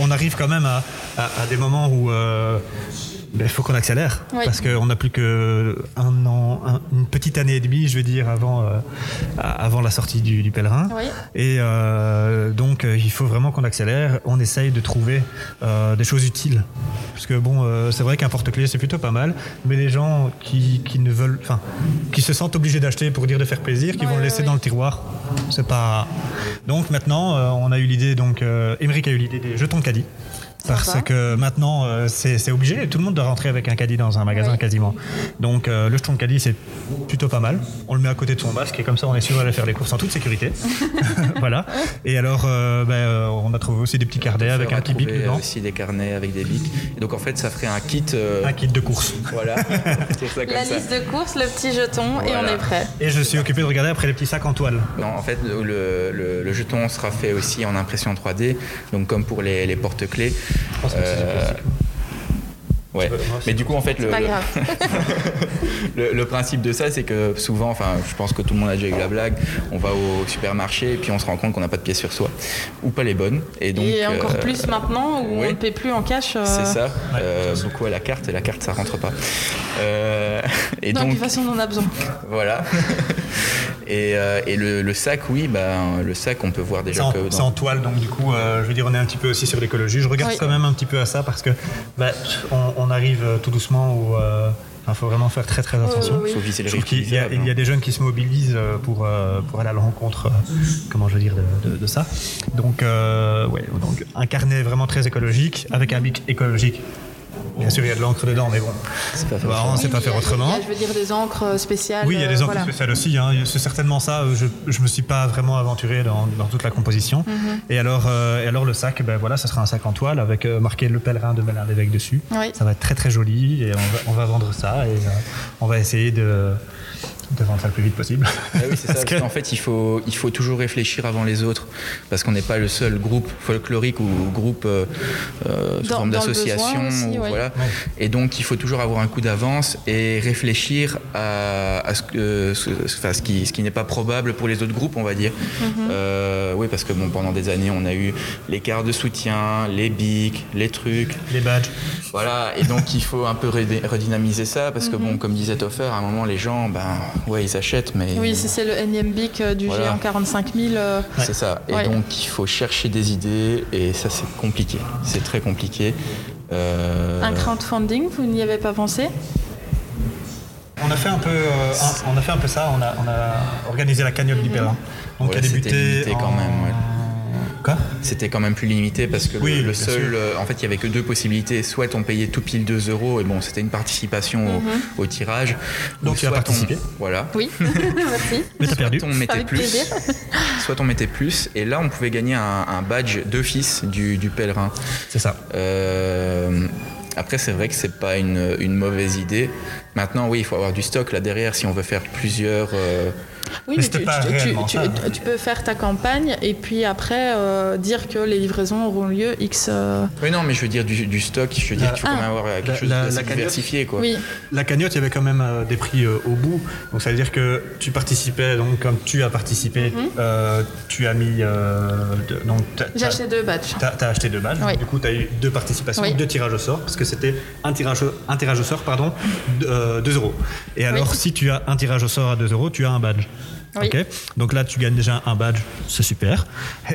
on arrive quand même à, à- à des moments où euh, ben, il faut qu'on accélère Oui. parce qu'on n'a plus que un an, un- une petite année et demie, je veux dire, avant, euh, avant la sortie du, du pèlerin. Oui. Et euh, donc, il faut vraiment qu'on accélère. On essaye de trouver euh, des choses utiles. Parce que bon, euh, c'est vrai qu'un porte-clés, c'est plutôt pas mal. Mais les gens qui, qui ne veulent, enfin, qui se sentent obligés d'acheter pour dire de faire plaisir, qui Ouais, vont le laisser ouais. dans le tiroir, c'est pas. Donc maintenant, euh, on a eu l'idée, donc, euh, Émeric a eu l'idée des jetons de caddie. Parce Sympa. que maintenant, euh, c'est obligé, tout le monde doit rentrer avec un caddie dans un magasin Oui. quasiment. Donc euh, le jeton de caddie c'est plutôt pas mal. On le met à côté de son masque et comme ça on est sûr d'aller faire les courses en toute sécurité. [LAUGHS] [LAUGHS] voilà. Et alors euh, ben, on a trouvé aussi des petits carnets avec un petit bic dedans. aussi des carnets avec des bics. Et donc en fait, ça ferait un kit. euh, Un kit de course. Voilà. [LAUGHS] C'est ça comme La ça. liste de courses, le petit jeton et on est prêt. Et je suis occupé de regarder après les petits sacs en toile. Non, en fait, le, le- le jeton sera fait aussi en impression 3D, donc comme pour les, les porte-clés. Pense que c'est du plastique. ouais. Mais du coup, en fait, le, Pas le- grave. [LAUGHS] le, le principe de ça, c'est que souvent, enfin, je pense que tout le monde a déjà eu la blague, on va au supermarché et puis on se rend compte qu'on n'a pas de pièces sur soi, ou pas les bonnes. Et donc, et encore euh, plus maintenant où on ne paie plus en cash. euh, C'est ça, euh, beaucoup à la carte et la carte ça rentre pas. Euh, [LAUGHS] et Non, de donc toute façon, on en a besoin. voilà. [LAUGHS] et euh, et le, le sac, oui, ben, le sac, on peut voir C'est déjà en, que c'est en toile, donc du coup, euh, je veux dire, on est un petit peu aussi sur l'écologie. Je regarde Oui. quand même un petit peu à ça parce que bah, on, on arrive euh, tout doucement où il faut vraiment faire très très attention. oui. faut viser le Je trouve qu'il y, a- réutilisable, il y a hein. des jeunes qui se mobilisent pour, pour aller à la rencontre, comment je veux dire, de, de- de ça. Donc, euh, ouais, donc, un carnet vraiment très écologique avec un bic écologique. Bien sûr, il y a de l'encre dedans, mais bon, C'est pas bah, on pas faire autrement. il y a, je veux dire des encres spéciales. Oui, il y a des euh, encres voilà. spéciales aussi. hein. C'est certainement ça. euh, Je ne me suis pas vraiment aventuré dans, dans toute la composition. Mhm. Et, alors, euh, et alors, le sac, ben voilà, ce sera un sac en toile avec euh, marqué le pèlerin de Mélin l'évêque dessus. Oui. Ça va être très très joli et on va, on va vendre ça et euh, on va essayer de, de vendre ça le plus vite possible. Ah oui, c'est [LAUGHS] ça. Parce qu'en fait, il faut, il faut toujours réfléchir avant les autres, parce qu'on n'est pas le seul groupe folklorique ou groupe euh, euh, sous Dans- forme d'association. ouais. voilà. Et donc, il faut toujours avoir un coup d'avance et réfléchir à, à ce, que, ce, enfin, ce qui, ce qui n'est pas probable pour les autres groupes, on va dire. Mhm. Euh, oui, parce que bon, pendant des années, on a eu les cartes de soutien, les bics, les trucs. Les badges. Voilà, et donc il faut un peu redynamiser ça, parce Mhm. que bon, comme disait Toffer, à un moment, les gens, ben, ouais, ils achètent, mais. Oui, si c'est le énième bic du Voilà. géant 45 000. euh, C'est ça. Et Ouais. donc, il faut chercher des idées, et ça, c'est compliqué. C'est très compliqué. Euh, Un crowdfunding, vous n'y avez pas pensé? On a fait un peu, euh, un- on a fait un peu ça. On a, on a organisé la cagnotte du pèlerin. Donc, Ouais, a débuté quand en- même, ouais. Quoi C'était quand même plus limité parce que le- Oui, le, bien seul, euh, en fait, il y avait que deux possibilités. Soit on payait tout pile 2 euros, et bon, c'était une participation au- au, tirage. Donc, tu as soit on- participé Voilà. Oui, [LAUGHS] merci. Mais t'as perdu. Soit on mettait Avec plus, plaisir. soit on mettait plus, et là, on pouvait gagner un, un badge d'office du, du pèlerin. C'est ça. Euh, après, c'est vrai que c'est pas une, une mauvaise idée. Maintenant, oui, il faut avoir du stock là derrière si on veut faire plusieurs. euh, Oui, Mais tu, pas tu- tu- tu- tu peux faire ta campagne et puis après euh, dire que les livraisons auront lieu X. euh, Oui, non, mais je veux dire du, du stock. Je veux dire faut Ah. quand même avoir quelque La- chose la- la cagnotte. quoi. Oui, La cagnotte, il y avait quand même euh, des prix euh, au bout. Donc ça veut dire que tu participais, donc comme tu as participé, euh, tu as mis. euh, de- donc t'as- j'ai t'as- acheté deux badges. T'as as acheté deux badges, Oui. du coup tu as eu deux participations, Oui. deux tirages au sort, parce que c'était un tirage, au- un tirage au sort, pardon, de, euh, 2 euros. Et alors si tu as un tirage au sort à 2 euros, tu as un badge. Oui. Ok donc là tu gagnes déjà un badge, c'est super.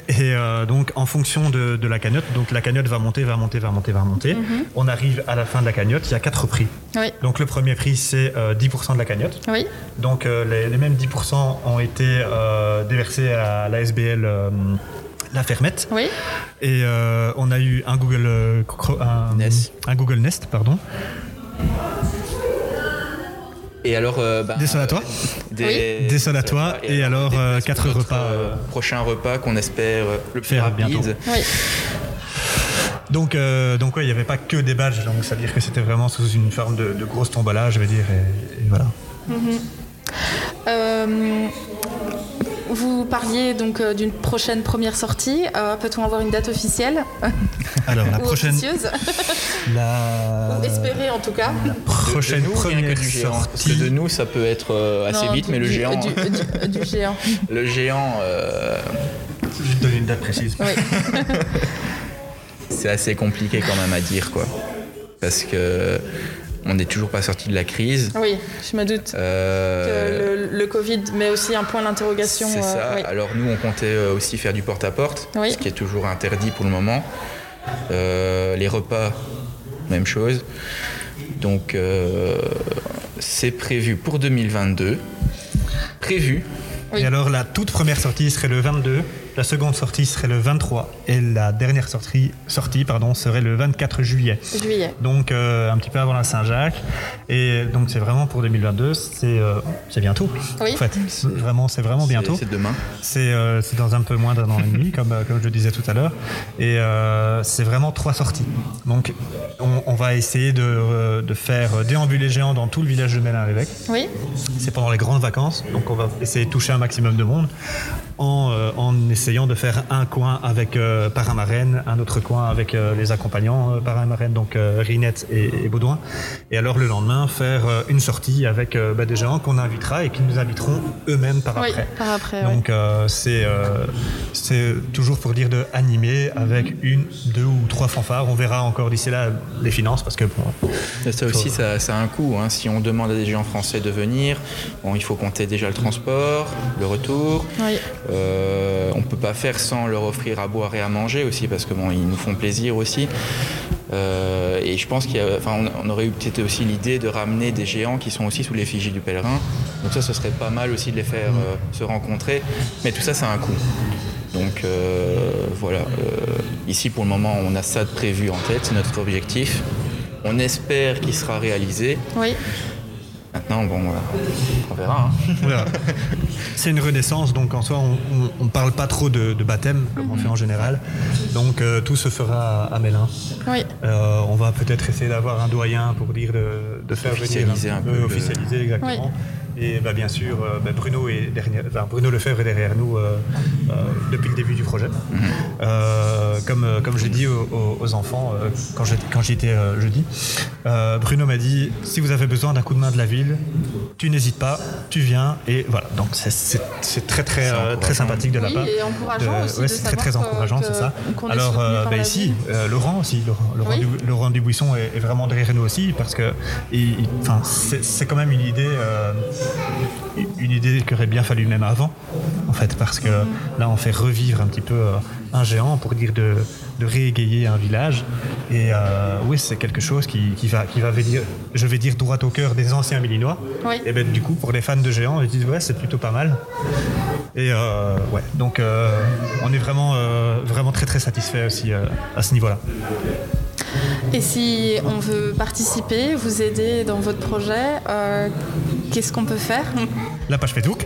Et euh, donc en fonction de, de la cagnotte, donc la cagnotte va monter, va monter, va monter, va monter. Mhm. On arrive à la fin de la cagnotte, il y a quatre prix. Oui, Donc le premier prix c'est euh, 10% de la cagnotte. oui, Donc euh, les, les mêmes 10% ont été euh, déversés à la SBL euh, La Fermette. oui. Et euh, on a eu un Google, euh, un, Nest. un Google Nest, pardon. Et alors, euh, ben, Des solatoires. euh, Des, Des solatoires, et alors, euh, quatre repas, euh, prochain repas qu'on espère le plus faire rapide. bientôt. oui. Donc, euh, donc ouais, il n'y avait pas que des badges, donc ça veut dire que c'était vraiment sous une forme de, de grosse tombola, je veux dire, et, et voilà. Euh, vous parliez donc euh, d'une prochaine première sortie. Euh, Peut-on avoir une date officielle [LAUGHS] Alors la ou prochaine, [LAUGHS] la Ou espérée en tout cas prochaine de nous, première que du géant. Parce que sortie. de nous, ça peut être euh, assez Non, vite, du- mais le du- géant, Du, du- du [LAUGHS] géant. le géant, euh, Je vais te donner une date précise. Oui. c'est assez compliqué quand même à dire, quoi. Parce que on n'est toujours pas sorti de la crise. oui, je me doute. Euh, que le, le Covid met aussi un point d'interrogation. C'est euh, ça. oui. Alors nous, on comptait euh, aussi faire du porte-à-porte, Oui. ce qui est toujours interdit pour le moment. Euh, les repas, même chose. Donc c'est prévu pour 2022. Prévu. Et alors la toute première sortie serait le 22, la seconde sortie serait le 23 et la dernière sortie, sortie pardon, serait le 24 juillet. Juillet. Donc euh, un petit peu avant la Saint-Jacques. Et donc c'est vraiment pour 2022, c'est euh, c'est bientôt. Oui. En fait, vraiment, c'est vraiment bientôt. C'est demain. C'est euh, c'est dans un peu moins d'un an et demi, [LAUGHS] comme, euh, comme je le disais tout à l'heure. Et euh, c'est vraiment trois sorties. Donc on, on va essayer de, de faire déambuler géant dans tout le village de Mélin-l'Évêque. Oui. C'est pendant les grandes vacances, donc on va essayer de toucher un maximum de monde en, euh, en essayant de faire un coin avec euh, parrain marraine, un autre coin avec euh, les accompagnants euh, parrain marraine, donc euh, Rinette et, et Baudouin. Et alors le lendemain, faire euh, une sortie avec euh, bah, des gens qu'on invitera et qui nous inviteront eux-mêmes par Oui, après. par après. ouais. Donc euh, c'est euh, c'est toujours pour dire de animer avec une, deux ou trois fanfares. On verra encore d'ici là les finances parce que bon, Ça aussi, ça, ça a un coût. hein. Si on demande à des gens français de venir, bon, il faut compter déjà le transport, le retour. Oui. Euh, on peut pas faire sans leur offrir à boire et à manger aussi, parce que bon, ils nous font plaisir aussi. Euh, et je pense a, enfin, on, aurait eu peut-être aussi l'idée de ramener des géants qui sont aussi sous l'effigie du pèlerin. Donc ça, ce serait pas mal aussi de les faire euh, se rencontrer. Mais tout ça, ça a un coût. Donc euh, voilà. Ici, pour le moment, on a ça de prévu en tête, c'est notre objectif. On espère qu'il sera réalisé. Oui. Maintenant, bon, on verra. hein. [LAUGHS] Voilà. C'est une renaissance, donc en soi, on ne parle pas trop de, de baptême, comme on fait en général. Donc euh, tout se fera à, à Mélin. Oui. Euh, on va peut-être essayer d'avoir un doyen pour dire de, de faire Officialiser venir un peu le- officialiser exactement. Et bah, bien sûr, euh, bah, Bruno, est derrière, enfin, Bruno Lefebvre est derrière nous euh, euh, depuis le début du projet. Euh, comme, euh, comme j'ai dit aux, enfants euh, quand j'ai- quand j'y étais jeudi, euh, Bruno m'a dit si vous avez besoin d'un coup de main de la ville, tu n'hésites pas, tu viens et voilà. Donc c'est- c'est c'est très très C'est très sympathique de la Oui, part. et encourageant de- aussi ouais, de c'est très très encourageant, que- c'est ça. Alors euh, bah, ici, euh, Laurent aussi, Laurent, Laurent, Oui. Du- Laurent Dubuisson est, est vraiment derrière nous aussi parce que il- il- enfin, c'est c'est quand même une idée, euh, une idée qui aurait bien fallu même avant, en fait, parce que là on fait revivre un petit peu euh, un géant pour dire de, de réégayer un village. Et euh, oui, c'est quelque chose qui, qui va, qui va venir, je vais dire droit au cœur des anciens Millinois. Oui. Et ben du coup, pour les fans de géants, ils disent ouais, c'est plutôt pas mal. Et euh, ouais, donc euh, on est vraiment, vraiment très très satisfait aussi à ce niveau-là. Et si on veut participer, vous aider dans votre projet, qu'est-ce qu'on peut faire La page Facebook.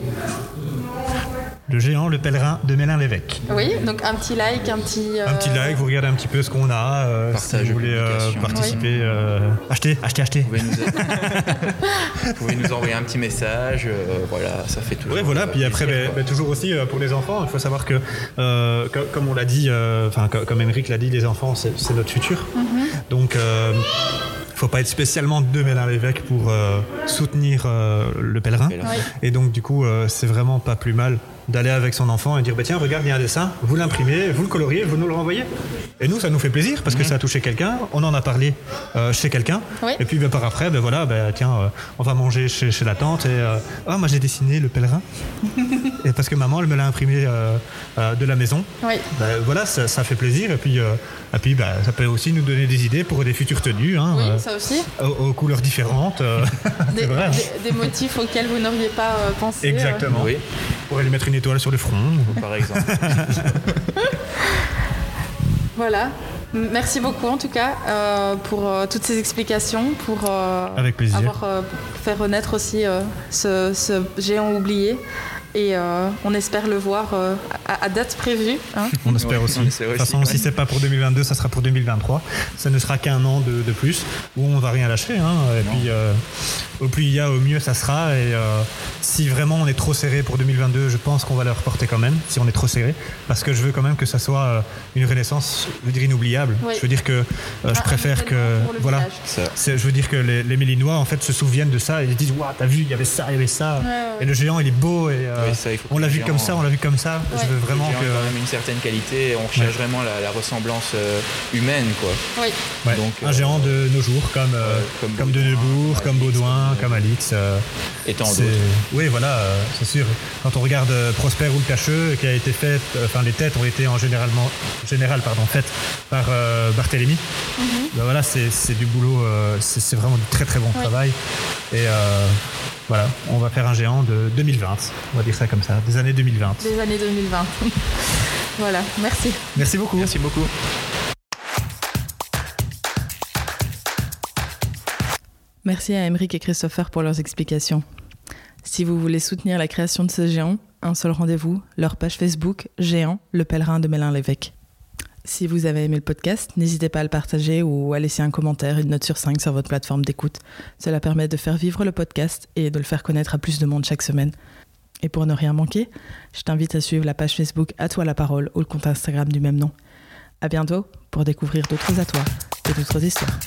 Le géant, le pèlerin de Mélin-l'Évêque. Oui, donc un petit like, un petit. euh, Un petit like, vous regardez un petit peu ce qu'on a. euh, Partage si vous voulez euh, publication. participer, euh, achetez, achetez, achetez. Vous pouvez nous, [LAUGHS] vous pouvez nous envoyer un petit message. euh, voilà, ça fait toujours. Ouais, voilà. euh, Puis après, plaisir, quoi. ben, toujours aussi euh, pour les enfants, il faut savoir que, euh, co- comme on l'a dit, enfin co- comme Émeric l'a dit, les enfants, c'est notre futur. Donc, euh, faut pas être spécialement de Mélin-l'Évêque pour euh, soutenir euh, le pèlerin. Oui. Et donc, du coup, euh, c'est vraiment pas plus mal d'aller avec son enfant et dire bah, tiens, regarde, il y a un dessin, vous l'imprimez, vous le coloriez, vous nous le renvoyez. Et nous, ça nous fait plaisir parce que ça a touché quelqu'un, on en a parlé euh, chez quelqu'un. Oui. Et puis, ben, par après, ben, voilà, ben, tiens, euh, on va manger chez, chez la tante et euh, ah, moi j'ai dessiné le pèlerin. [LAUGHS] et parce que maman, elle me l'a imprimé euh, euh, de la maison. Oui. Ben, voilà, ça, ça fait plaisir. Et puis, euh, et puis ça peut aussi nous donner des idées pour des futures tenues. hein, Oui, euh, ça aussi. aux, aux couleurs différentes. euh, [LAUGHS] Des, c'est vrai. hein. des- des motifs auxquels vous n'auriez pas euh, pensé. euh. Exactement. Oui, pourrait lui mettre une étoile sur le front. par exemple. [LAUGHS] Voilà. Merci beaucoup en tout cas euh, pour euh, toutes ces explications, pour euh, Avec plaisir. avoir euh, fait renaître aussi euh, ce, ce géant oublié. Et euh, on espère le voir euh, à, à date prévue. hein. On espère Ouais, aussi. on De toute façon, ouais. si c'est pas pour 2022, ça sera pour 2023. Ça ne sera qu'un an de, de plus où on va rien lâcher. hein. Et puis, euh, au plus il y a, au mieux ça sera. Et euh, si vraiment on est trop serré pour 2022, je pense qu'on va le reporter quand même, si on est trop serré. Parce que je veux quand même que ça soit une renaissance, je veux dire, inoubliable. Oui. Je veux dire que euh, je préfère que. Voilà. Je veux dire que les, les Mélinois en fait se souviennent de ça et ils disent Waouh, t'as vu, il y avait ça, il y avait ça. Ouais, ouais. Et le géant, il est beau et euh, ça, on l'a vu comme ça, on l'a vu comme ça. Ouais. Je veux vraiment que. quand même une certaine qualité. et On recherche vraiment la, la ressemblance euh, humaine, quoi. Oui. Ouais, Donc, un euh, géant de nos jours, comme, euh, comme comme, de Baudouin, Neubourg, comme Alix, Baudouin, comme, comme Alix. euh, Et tant d'autres. Oui, voilà, euh, c'est sûr. Quand on regarde Prosper ou le Cacheux, qui a été fait, euh, enfin les têtes ont été en généralement, général pardon, faites par euh, Barthélemy. Ben voilà, c'est du boulot, euh, c'est vraiment du très très bon travail. Et euh, voilà, on va faire un géant de 2020. On va dire ça comme ça, des années 2020. Des années 2020. voilà, merci. Merci beaucoup. Merci beaucoup. Merci à Emeric et Christopher pour leurs explications. Si vous voulez soutenir la création de ce géant, un seul rendez-vous, leur page Facebook Géant, le pèlerin de Mélin l'évêque. Si vous avez aimé le podcast, n'hésitez pas à le partager ou à laisser un commentaire, une note sur 5 sur votre plateforme d'écoute. Cela permet de faire vivre le podcast et de le faire connaître à plus de monde chaque semaine. Et pour ne rien manquer, je t'invite à suivre la page Facebook À toi la parole ou le compte Instagram du même nom. À bientôt pour découvrir d'autres à toi et d'autres histoires.